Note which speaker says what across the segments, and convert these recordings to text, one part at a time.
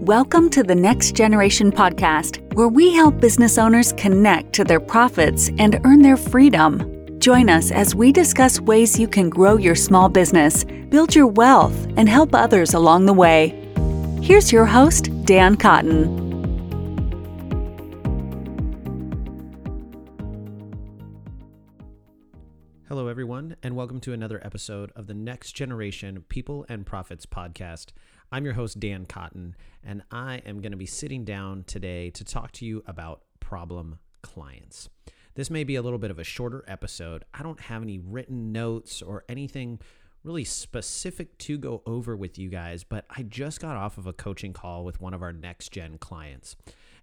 Speaker 1: Welcome to the Next Generation Podcast, where we help business owners connect to their profits and earn their freedom. Join us as we discuss ways you can grow your small business, build your wealth, and help others along the way. Here's your host, Dan Cotton.
Speaker 2: Hello, everyone, and welcome to another episode of the Next Generation People and Profits podcast. I'm your host, Dan Cotton, and I am going to be sitting down today to talk to you about problem clients. This may be a little bit of a shorter episode. I don't have any written notes or anything really specific to go over with you guys, but I just got off of a coaching call with one of our next gen clients.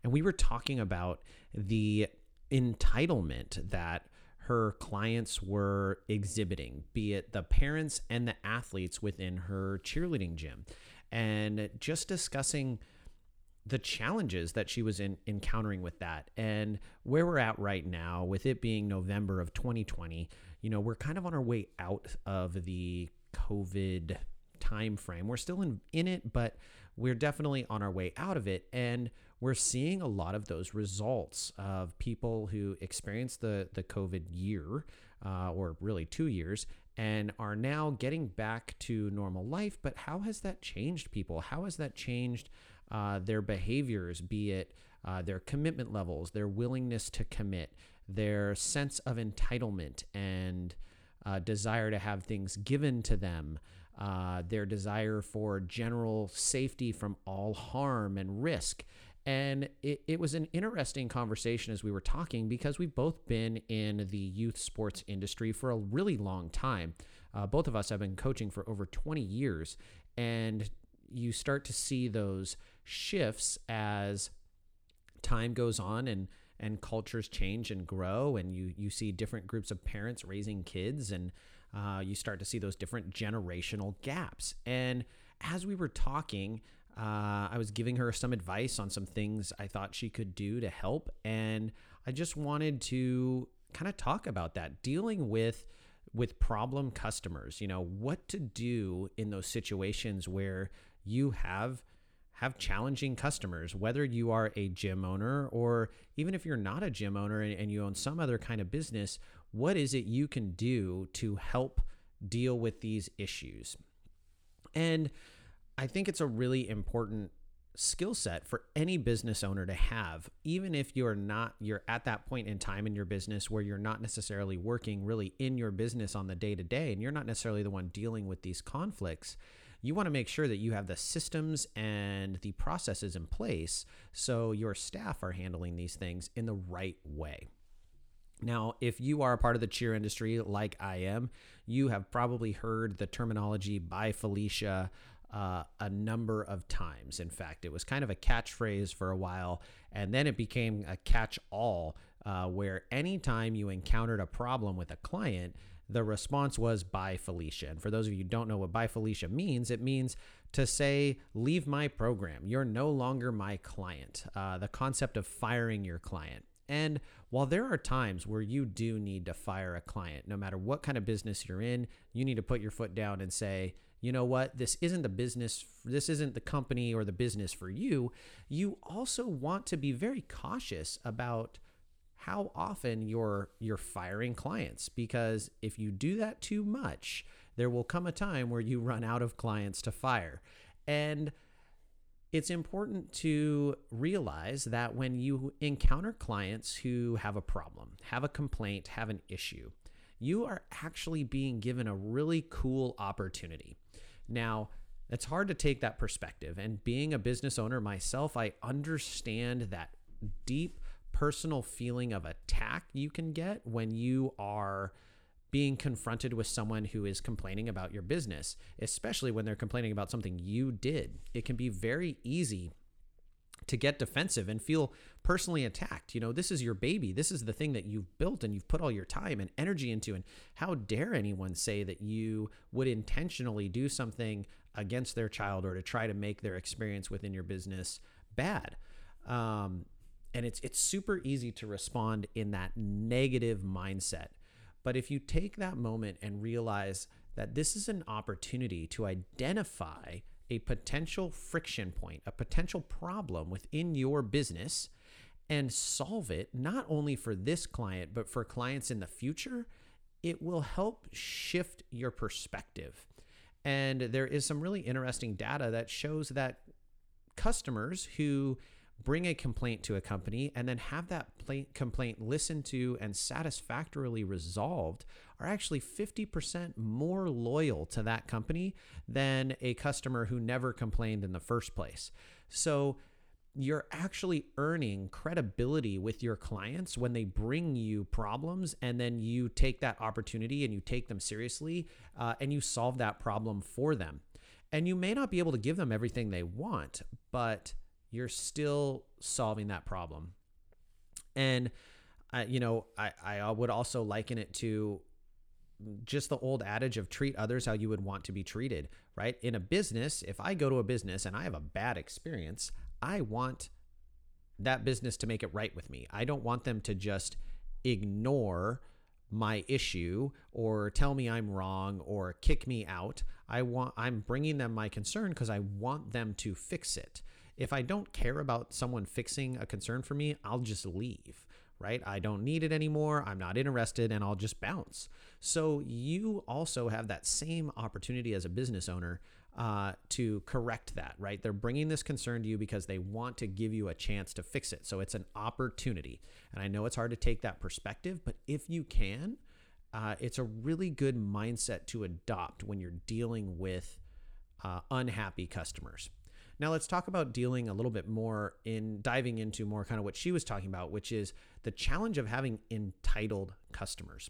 Speaker 2: And we were talking about the entitlement that her clients were exhibiting, be it the parents and the athletes within her cheerleading gym and just discussing the challenges that she was in, encountering with that and where we're at right now with it being November of 2020 you know we're kind of on our way out of the covid time frame we're still in, in it but we're definitely on our way out of it. And we're seeing a lot of those results of people who experienced the the covid year uh, or really two years and are now getting back to normal life. But how has that changed people? How has that changed uh, their behaviors, be it uh, their commitment levels, their willingness to commit, their sense of entitlement and uh, desire to have things given to them? Uh, their desire for general safety from all harm and risk. And it, it was an interesting conversation as we were talking because we've both been in the youth sports industry for a really long time. Uh, both of us have been coaching for over 20 years. And you start to see those shifts as time goes on and and cultures change and grow and you you see different groups of parents raising kids and uh, you start to see those different generational gaps and as we were talking uh, I was giving her some advice on some things I thought she could do to help. And I just wanted to kind of talk about that, dealing with with problem customers you know what to do in those situations where you have have challenging customers whether you are a gym owner or even if you're not a gym owner and, and you own some other kind of business what is it you can do to help deal with these issues and I think it's a really important skill set for any business owner to have even if you're not you're at that point in time in your business where you're not necessarily working really in your business on the day to day and you're not necessarily the one dealing with these conflicts you want to make sure that you have the systems and the processes in place so your staff are handling these things in the right way. Now, if you are a part of the cheer industry like I am, you have probably heard the terminology bye Felicia uh, a number of times. In fact, it was kind of a catchphrase for a while, and then it became a catch all, uh, where anytime you encountered a problem with a client, the response was bye Felicia. And for those of you who don't know what bye Felicia means, it means to say, leave my program. You're no longer my client. Uh, the concept of firing your client. And while there are times where you do need to fire a client, no matter what kind of business you're in, you need to put your foot down and say, you know what, this isn't the business, this isn't the company or the business for you, you also want to be very cautious about how often you're you're firing clients because if you do that too much, there will come a time where you run out of clients to fire. And it's important to realize that when you encounter clients who have a problem, have a complaint, have an issue, you are actually being given a really cool opportunity. Now, it's hard to take that perspective. And being a business owner myself, I understand that deep personal feeling of attack you can get when you are being confronted with someone who is complaining about your business, especially when they're complaining about something you did. It can be very easy to get defensive and feel personally attacked. You know, this is your baby. This is the thing that you've built and you've put all your time and energy into. And how dare anyone say that you would intentionally do something against their child or to try to make their experience within your business bad? Um, and it's it's super easy to respond in that negative mindset. But if you take that moment and realize that this is an opportunity to identify a potential friction point, a potential problem within your business and solve it not only for this client, but for clients in the future, it will help shift your perspective. And there is some really interesting data that shows that customers who bring a complaint to a company and then have that complaint listened to and satisfactorily resolved are actually 50% more loyal to that company than a customer who never complained in the first place. So, you're actually earning credibility with your clients when they bring you problems and then you take that opportunity and you take them seriously uh, and you solve that problem for them. And you may not be able to give them everything they want, but you're still solving that problem. And, I, you know, I, I would also liken it to just the old adage of treat others how you would want to be treated, right? In a business, if I go to a business and I have a bad experience, I want that business to make it right with me. I don't want them to just ignore my issue or tell me I'm wrong or kick me out. I want I'm bringing them my concern because I want them to fix it. If I don't care about someone fixing a concern for me, I'll just leave, right? I don't need it anymore. I'm not interested and I'll just bounce. So you also have that same opportunity as a business owner uh, to correct that, right? They're bringing this concern to you because they want to give you a chance to fix it. So it's an opportunity. And I know it's hard to take that perspective, but if you can, uh, it's a really good mindset to adopt when you're dealing with uh, unhappy customers. Now let's talk about dealing a little bit more in diving into more kind of what she was talking about, which is the challenge of having entitled customers.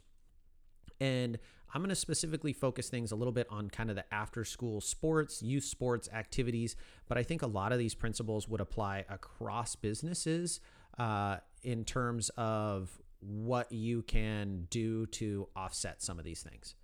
Speaker 2: And I'm going to specifically focus things a little bit on kind of the after school sports, youth sports activities, but I think a lot of these principles would apply across businesses uh, in terms of what you can do to offset some of these things.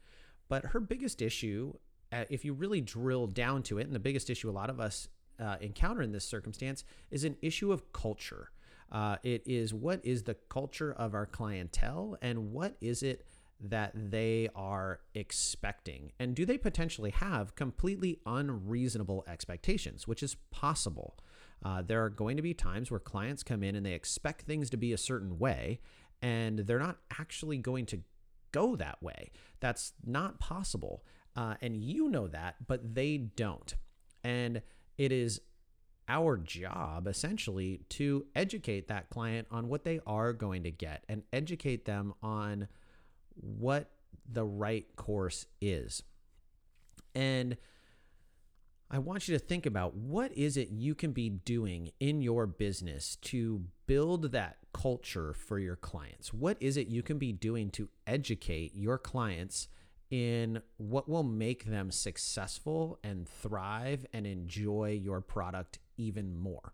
Speaker 2: But her biggest issue, uh, if you really drill down to it, and the biggest issue a lot of us uh, encounter in this circumstance is an issue of culture. Uh, it is what is the culture of our clientele and what is it that they are expecting? And do they potentially have completely unreasonable expectations, which is possible? Uh, there are going to be times where clients come in and they expect things to be a certain way, and they're not actually going to go that way. That's not possible. Uh, and you know that, but they don't. And it is our job essentially to educate that client on what they are going to get and educate them on what the right course is. And I want you to think about what is it you can be doing in your business to build that culture for your clients? What is it you can be doing to educate your clients in what will make them successful and thrive and enjoy your product even more?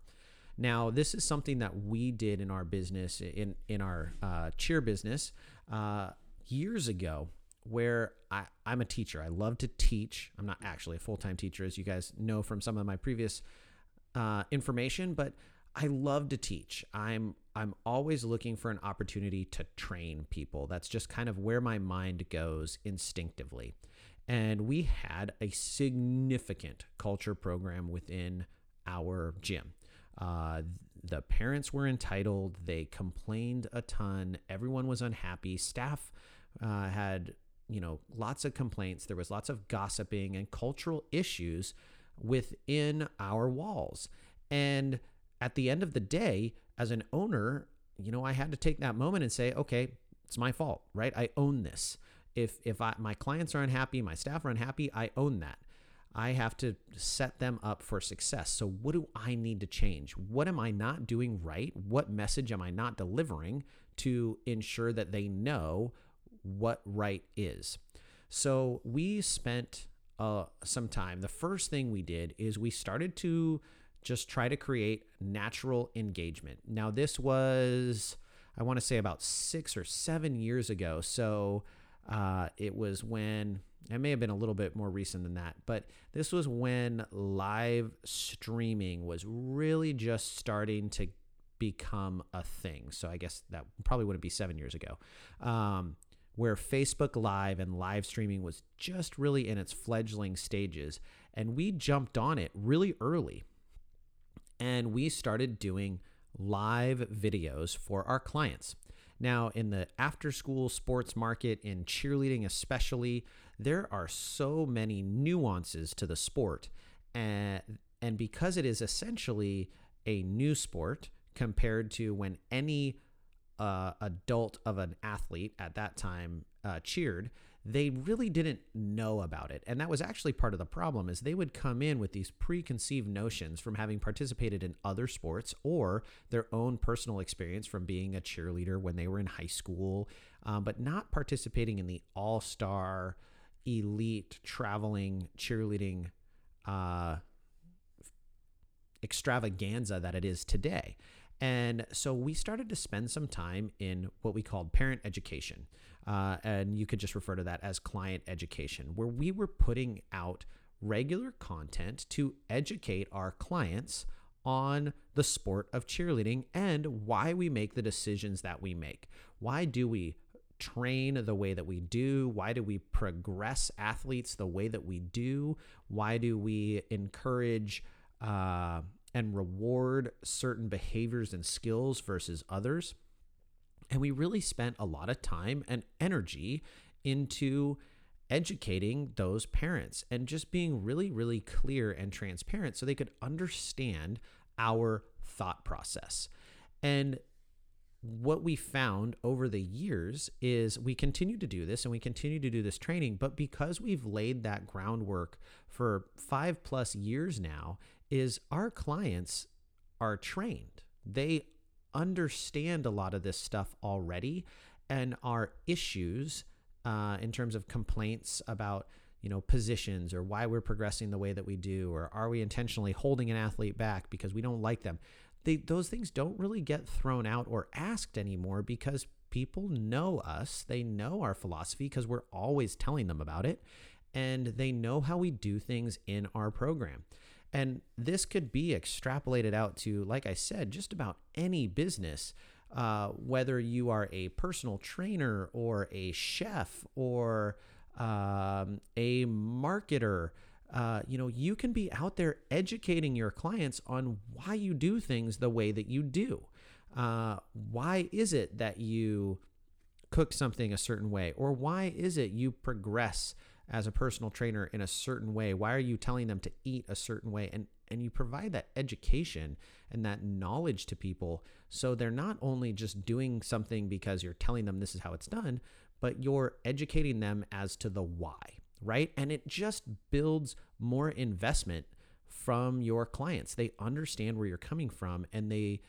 Speaker 2: Now, this is something that we did in our business, in in our uh, cheer business. Uh, years ago where I, I'm a teacher. I love to teach. I'm not actually a full time teacher, as you guys know from some of my previous uh, information, but I love to teach. I'm I'm always looking for an opportunity to train people. That's just kind of where my mind goes instinctively. And we had a significant culture program within our gym. Uh, the parents were entitled. They complained a ton. Everyone was unhappy. Staff uh, had you know lots of complaints. There was lots of gossiping and cultural issues within our walls. And at the end of the day, as an owner, you know, I had to take that moment and say, okay, it's my fault, right? I own this. If if I, my clients are unhappy, my staff are unhappy, I own that. I have to set them up for success. So, what do I need to change? What am I not doing right? What message am I not delivering to ensure that they know what right is. So we spent uh, some time. The first thing we did is we started to just try to create natural engagement. Now, this was, I want to say, about six or seven years ago. So uh, it was when, it may have been a little bit more recent than that, but this was when live streaming was really just starting to become a thing. So I guess that probably wouldn't be seven years ago. Um, where Facebook Live and live streaming was just really in its fledgling stages. And we jumped on it really early. And we started doing live videos for our clients. Now, in the after school sports market, in cheerleading especially, there are so many nuances to the sport. And, and because it is essentially a new sport compared to when any uh, adult of an athlete at that time uh, cheered, they really didn't know about it. And that was actually part of the problem is they would come in with these preconceived notions from having participated in other sports or their own personal experience from being a cheerleader when they were in high school, um, but not participating in the all-star elite traveling cheerleading uh, extravaganza that it is today. And so we started to spend some time in what we called parent education. Uh, and you could just refer to that as client education, where we were putting out regular content to educate our clients on the sport of cheerleading and why we make the decisions that we make. Why do we train the way that we do? Why do we progress athletes the way that we do? Why do we encourage uh, and reward certain behaviors and skills versus others? And we really spent a lot of time and energy into educating those parents and just being really, really clear and transparent so they could understand our thought process. And what we found over the years is we continue to do this and we continue to do this training, but because we've laid that groundwork for five plus years now, is our clients are trained. They understand a lot of this stuff already and our issues uh, in terms of complaints about you know positions or why we're progressing the way that we do or are we intentionally holding an athlete back because we don't like them. They, those things don't really get thrown out or asked anymore because people know us. They know our philosophy because we're always telling them about it and they know how we do things in our program and this could be extrapolated out to, like I said, just about any business, uh, whether you are a personal trainer or a chef or um, a marketer. Uh, you know, you can be out there educating your clients on why you do things the way that you do. Uh, why is it that you cook something a certain way? Or why is it you progress as a personal trainer in a certain way? Why are you telling them to eat a certain way? And and you provide that education and that knowledge to people so they're not only just doing something because you're telling them this is how it's done, but you're educating them as to the why, right? And it just builds more investment from your clients. They understand where you're coming from and they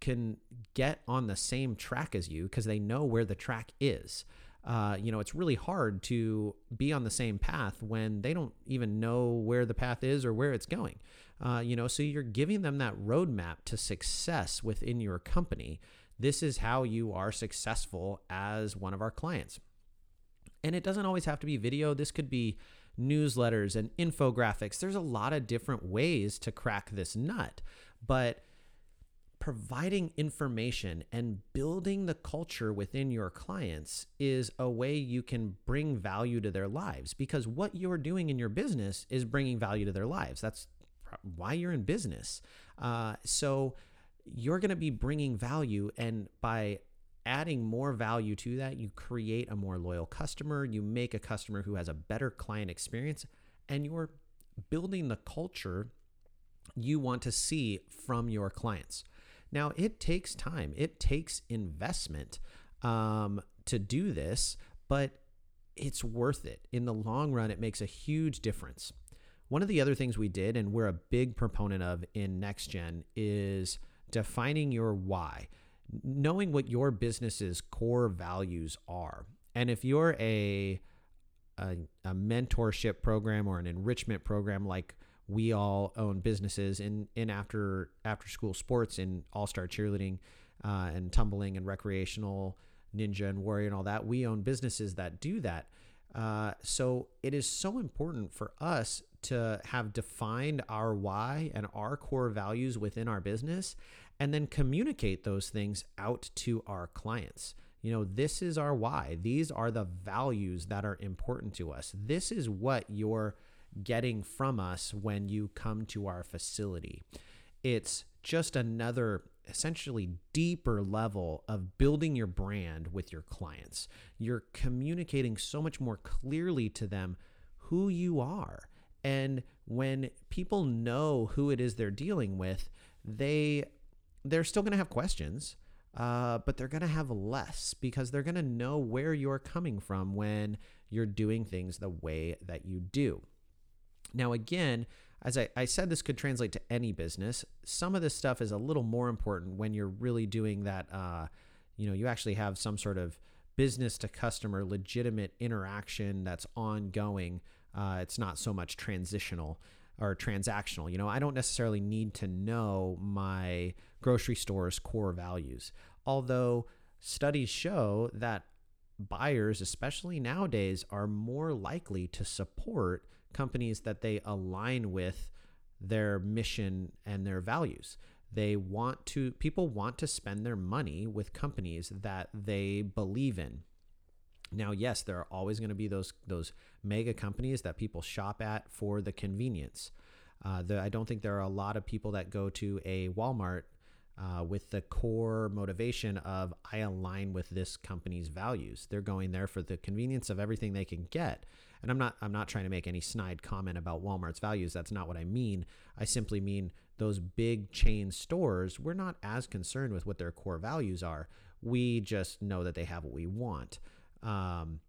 Speaker 2: can get on the same track as you because they know where the track is uh, you know, it's really hard to be on the same path when they don't even know where the path is or where it's going. Uh, you know, so you're giving them that roadmap to success within your company. This is how you are successful as one of our clients. And it doesn't always have to be video. This could be newsletters and infographics. There's a lot of different ways to crack this nut. But providing information and building the culture within your clients is a way you can bring value to their lives because what you're doing in your business is bringing value to their lives. That's why you're in business. Uh, so you're going to be bringing value, and by adding more value to that, you create a more loyal customer, you make a customer who has a better client experience, and you're building the culture you want to see from your clients. Now, it takes time, it takes investment um, to do this, but it's worth it. In the long run, it makes a huge difference. One of the other things we did, and we're a big proponent of in NextGen, is defining your why, knowing what your business's core values are. And if you're a, a, a mentorship program or an enrichment program like we all own businesses in in after after school sports in all star cheerleading uh, and tumbling and recreational ninja and warrior and all that. We own businesses that do that. Uh, so it is so important for us to have defined our why and our core values within our business and then communicate those things out to our clients. You know, this is our why. These are the values that are important to us. This is what your getting from us when you come to our facility. It's just another essentially deeper level of building your brand with your clients. You're communicating so much more clearly to them who you are. And when people know who it is they're dealing with, they they're still going to have questions, uh, but they're going to have less because they're going to know where you're coming from when you're doing things the way that you do. Now, again, as I, I said, this could translate to any business. Some of this stuff is a little more important when you're really doing that. Uh, you know, you actually have some sort of business to customer legitimate interaction that's ongoing. Uh, it's not so much transitional or transactional. You know, I don't necessarily need to know my grocery store's core values. Although studies show that buyers, especially nowadays, are more likely to support companies that they align with their mission and their values. They want to, people want to spend their money with companies that they believe in. Now, yes, there are always going to be those those mega companies that people shop at for the convenience. Uh, the, I don't think there are a lot of people that go to a Walmart uh, with the core motivation of I align with this company's values. They're going there for the convenience of everything they can get. And I'm not I'm not trying to make any snide comment about Walmart's values. That's not what I mean. I simply mean those big chain stores, we're not as concerned with what their core values are. We just know that they have what we want. Um,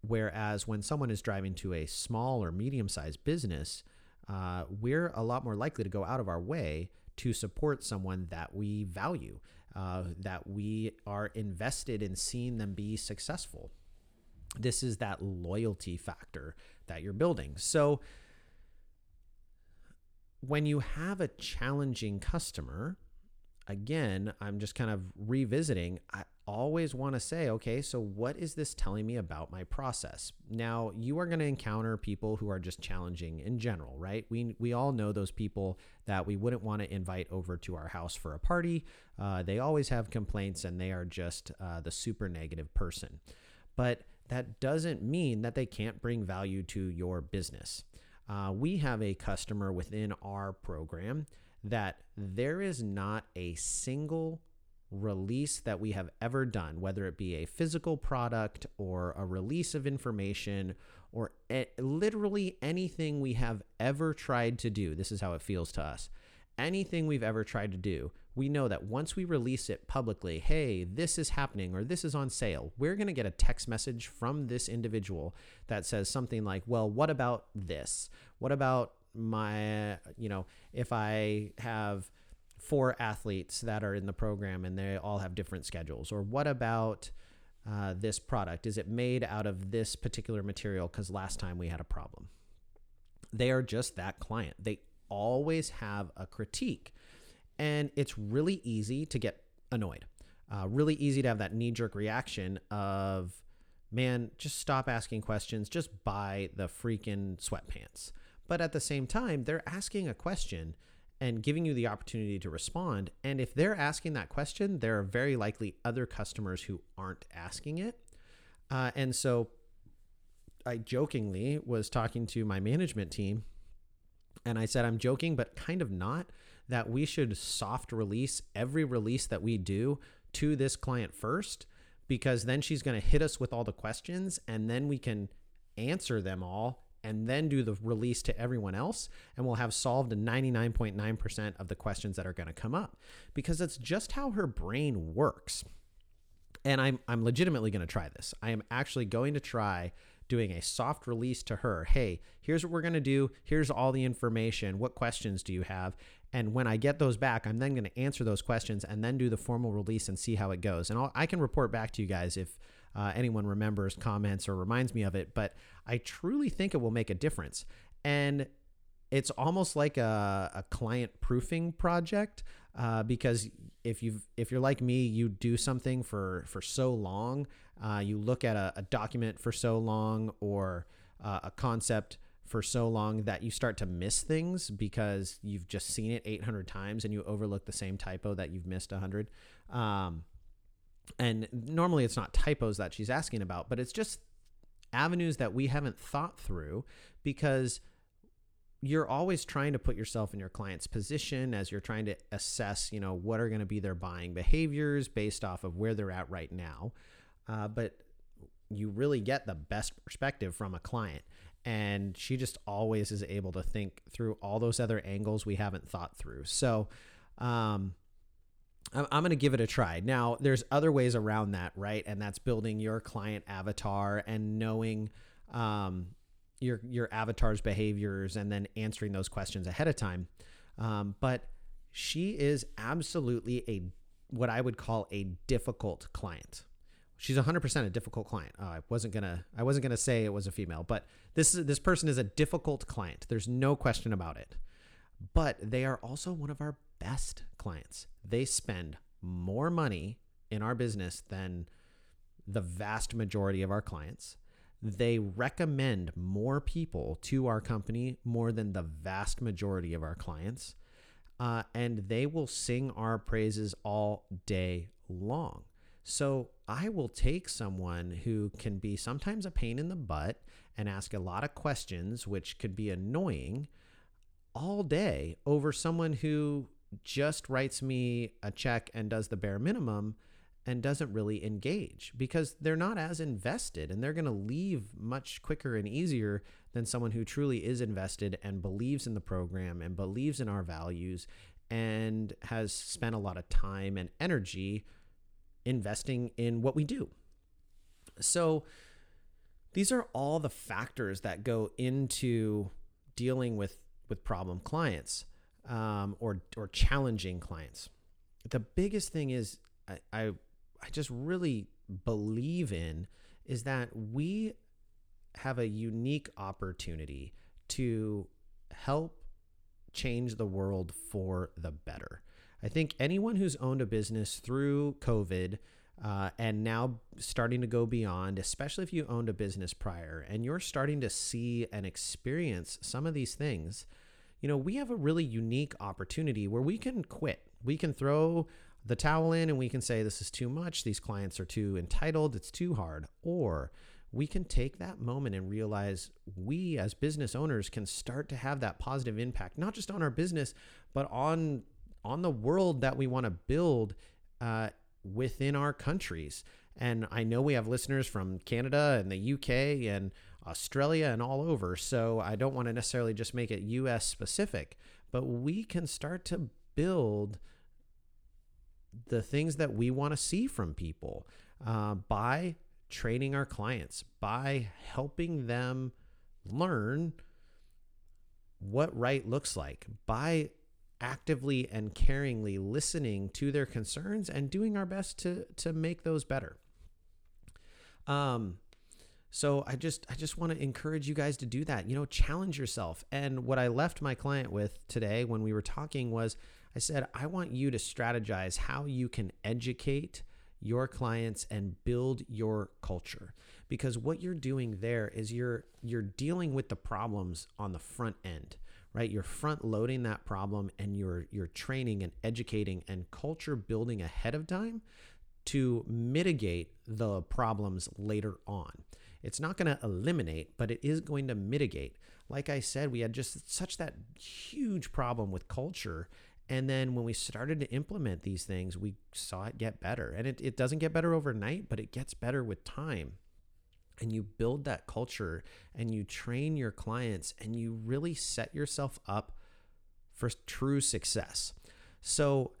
Speaker 2: whereas when someone is driving to a small or medium sized business, uh, we're a lot more likely to go out of our way to support someone that we value, uh, that we are invested in seeing them be successful. This is that loyalty factor that you're building. So, when you have a challenging customer, again, I'm just kind of revisiting. I always want to say, okay, so what is this telling me about my process? Now, you are going to encounter people who are just challenging in general, right? We we all know those people that we wouldn't want to invite over to our house for a party. Uh, they always have complaints, and they are just uh, the super negative person. But that doesn't mean that they can't bring value to your business. Uh, we have a customer within our program that there is not a single release that we have ever done, whether it be a physical product or a release of information or a- literally anything we have ever tried to do. This is how it feels to us. Anything we've ever tried to do, we know that once we release it publicly, hey, this is happening or this is on sale, we're going to get a text message from this individual that says something like, well, what about this? What about my, you know, if I have four athletes that are in the program and they all have different schedules? Or what about uh, this product? Is it made out of this particular material? Because last time we had a problem. They are just that client. They always have a critique. And it's really easy to get annoyed. Uh, really easy to have that knee jerk reaction of, man, just stop asking questions, just buy the freaking sweatpants. But at the same time, they're asking a question and giving you the opportunity to respond. And if they're asking that question, there are very likely other customers who aren't asking it. Uh, and so I jokingly was talking to my management team and I said, I'm joking, but kind of not, that we should soft release every release that we do to this client first, because then she's going to hit us with all the questions and then we can answer them all and then do the release to everyone else and we'll have solved 99.9% of the questions that are going to come up. Because it's just how her brain works. And i'm i'm legitimately going to try this. I am actually going to try doing a soft release to her. Hey here's what we're going to do. Here's all the information. What questions do you have? And when i get those back i'm then going to answer those questions and then do the formal release and see how it goes. And I'll, i can report back to you guys if uh, anyone remembers, comments, or reminds me of it. But I truly think it will make a difference. And it's almost like a, a client proofing project uh, because if you if you're like me, you do something for for so long, uh, you look at a, a, document for so long or uh, a concept for so long that you start to miss things because you've just seen it 800 times and you overlook the same typo that you've missed 100. Um, and normally it's not typos that she's asking about, but it's just avenues that we haven't thought through because you're always trying to put yourself in your client's position as you're trying to assess, you know, what are going to be their buying behaviors based off of where they're at right now. Uh, but you really get the best perspective from a client. And she just always is able to think through all those other angles we haven't thought through. So, um, I'm, going to give it a try. Now, there's other ways around that, right? And that's building your client avatar and knowing, um, your your avatar's behaviors and then answering those questions ahead of time. Um, but she is absolutely a what I would call a difficult client. She's 100% a difficult client. Uh, I wasn't gonna I wasn't gonna say it was a female, but this is this person is a difficult client. There's no question about it. But they are also one of our best clients. They spend more money in our business than the vast majority of our clients they recommend more people to our company more than the vast majority of our clients. Uh, and they will sing our praises all day long. So I will take someone who can be sometimes a pain in the butt and ask a lot of questions, which could be annoying all day over someone who just writes me a check and does the bare minimum and doesn't really engage because they're not as invested and they're going to leave much quicker and easier than someone who truly is invested and believes in the program and believes in our values and has spent a lot of time and energy investing in what we do. So, these are all the factors that go into dealing with with problem clients um, or or challenging clients. The biggest thing is I, I I just really believe in is that we have a unique opportunity to help change the world for the better. I think anyone who's owned a business through COVID uh, and now starting to go beyond, especially if you owned a business prior and you're starting to see and experience some of these things, you know, we have a really unique opportunity where we can quit. We can throw the towel in and we can say this is too much, these clients are too entitled, it's too hard. Or we can take that moment and realize we as business owners can start to have that positive impact, not just on our business, but on on the world that we want to build uh, within our countries. And I know we have listeners from Canada and the UK and Australia and all over. So I don't want to necessarily just make it US specific, but we can start to build the things that we want to see from people uh, by training our clients, by helping them learn what right looks like, by actively and caringly listening to their concerns and doing our best to to make those better. Um so I just I just want to encourage you guys to do that. You know, challenge yourself. And what I left my client with today when we were talking was I said, I want you to strategize how you can educate your clients and build your culture because what you're doing there is you're you're dealing with the problems on the front end right you're front loading that problem and you're you're training and educating and culture building ahead of time to mitigate the problems later on it's not going to eliminate but it is going to mitigate like i said we had just such that huge problem with culture and then when we started to implement these things, we saw it get better. And it, it doesn't get better overnight, but it gets better with time. And you build that culture and you train your clients and you really set yourself up for true success. So,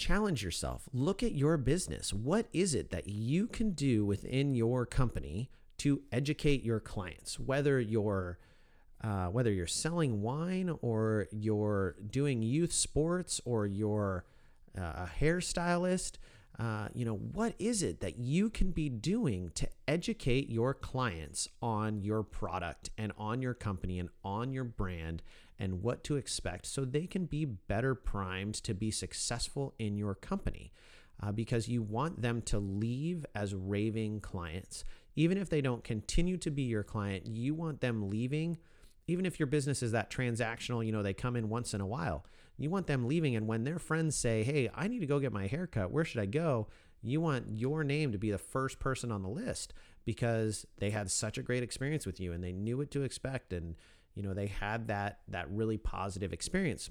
Speaker 2: challenge yourself. Look at your business. What is it that you can do within your company to educate your clients? Whether you're uh, whether you're selling wine or you're doing youth sports or you're uh, a hairstylist, uh, you know, what is it that you can be doing to educate your clients on your product and on your company and on your brand and what to expect so they can be better primed to be successful in your company? Uh, because you want them to leave as raving clients. Even if they don't continue to be your client, you want them leaving even if your business is that transactional, you know, they come in once in a while, you want them leaving. And when their friends say, Hey, I need to go get my haircut, where should I go? You want your name to be the first person on the list because they had such a great experience with you and they knew what to expect. And, you know they had that that really positive experience.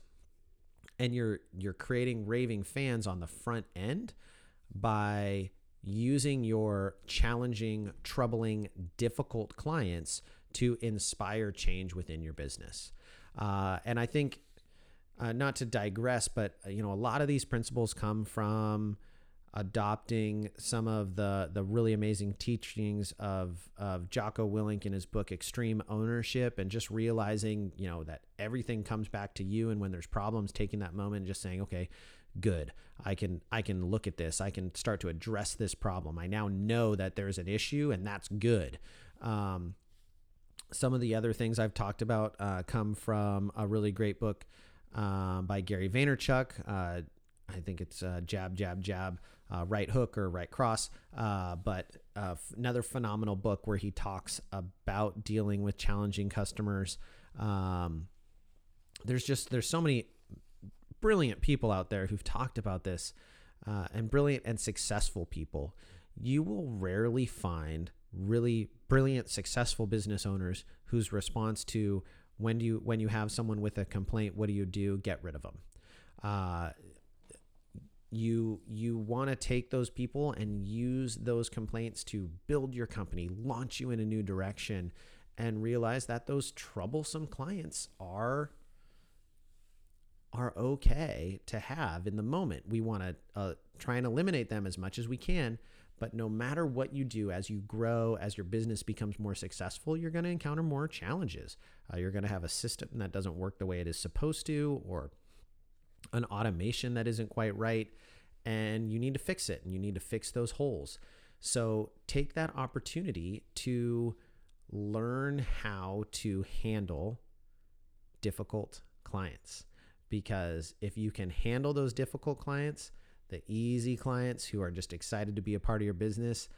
Speaker 2: And you're you're creating raving fans on the front end by using your challenging troubling difficult clients to inspire change within your business. Uh, and i think uh, not to digress but uh, you know a lot of these principles come from adopting some of the the really amazing teachings of of Jocko Willink in his book Extreme Ownership and just realizing, you know, that everything comes back to you and when there's problems taking that moment and just saying, okay, good. I can I can look at this. I can start to address this problem. I now know that there's an issue and that's good. Um, some of the other things I've talked about uh, come from a really great book uh, by Gary Vaynerchuk. Uh, I think it's uh, Jab, Jab, Jab, uh, Right Hook or Right Cross. Uh, but uh, another phenomenal book where he talks about dealing with challenging customers. Um, there's just there's so many brilliant people out there who've talked about this, uh, and brilliant and successful people. You will rarely find really brilliant, successful business owners whose response to when do you when you have someone with a complaint, what do you do? Get rid of them. Uh, you you want to take those people and use those complaints to build your company launch you in a new direction and realize that those troublesome clients are are okay to have in the moment. We want to uh, try and eliminate them as much as we can but no matter what you do as you grow as your business becomes more successful you're going to encounter more challenges. Uh, you're going to have a system that doesn't work the way it is supposed to or an automation that isn't quite right and you need to fix it and you need to fix those holes. So take that opportunity to learn how to handle difficult clients because if you can handle those difficult clients, the easy clients who are just excited to be a part of your business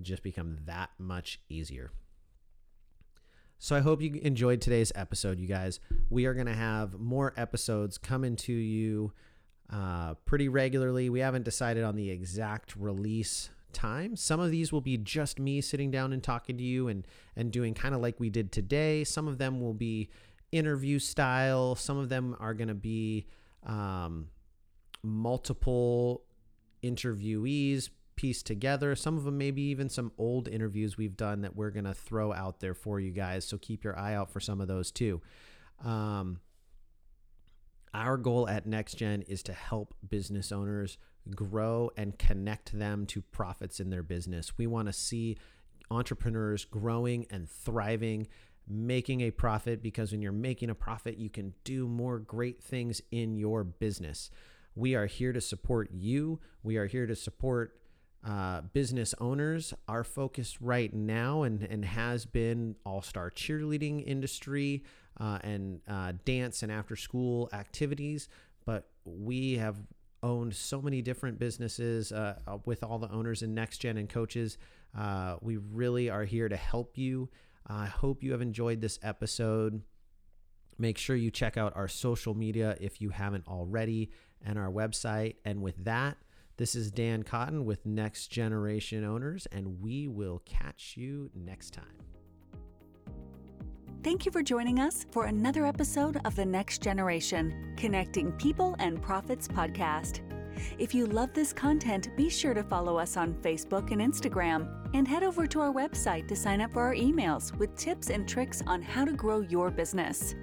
Speaker 2: just become that much easier. So I hope you enjoyed today's episode, you guys. We are going to have more episodes coming to you uh, pretty regularly. We haven't decided on the exact release time. Some of these will be just me sitting down and talking to you and and doing kind of like we did today. Some of them will be interview style. Some of them are going to be um, multiple interviewees pieced together. Some of them maybe even some old interviews we've done that we're going to throw out there for you guys. So keep your eye out for some of those too. Um, our goal at NextGen is to help business owners grow and connect them to profits in their business. We want to see entrepreneurs growing and thriving, making a profit because when you're making a profit, you can do more great things in your business. We are here to support you. We are here to support uh, business owners. Our focus right now and, and has been all star cheerleading industry uh, and uh, dance and after school activities. But we have owned so many different businesses uh, uh, with all the owners and Next Gen and coaches. Uh, we really are here to help you. I hope you have enjoyed this episode. Make sure you check out our social media if you haven't already and our website. And with that, this is Dan Cotton with Next Generation Owners, and we will catch you next time.
Speaker 1: Thank you for joining us for another episode of The Next Generation Connecting People and Profits podcast. If you love this content, be sure to follow us on Facebook and Instagram and head over to our website to sign up for our emails with tips and tricks on how to grow your business.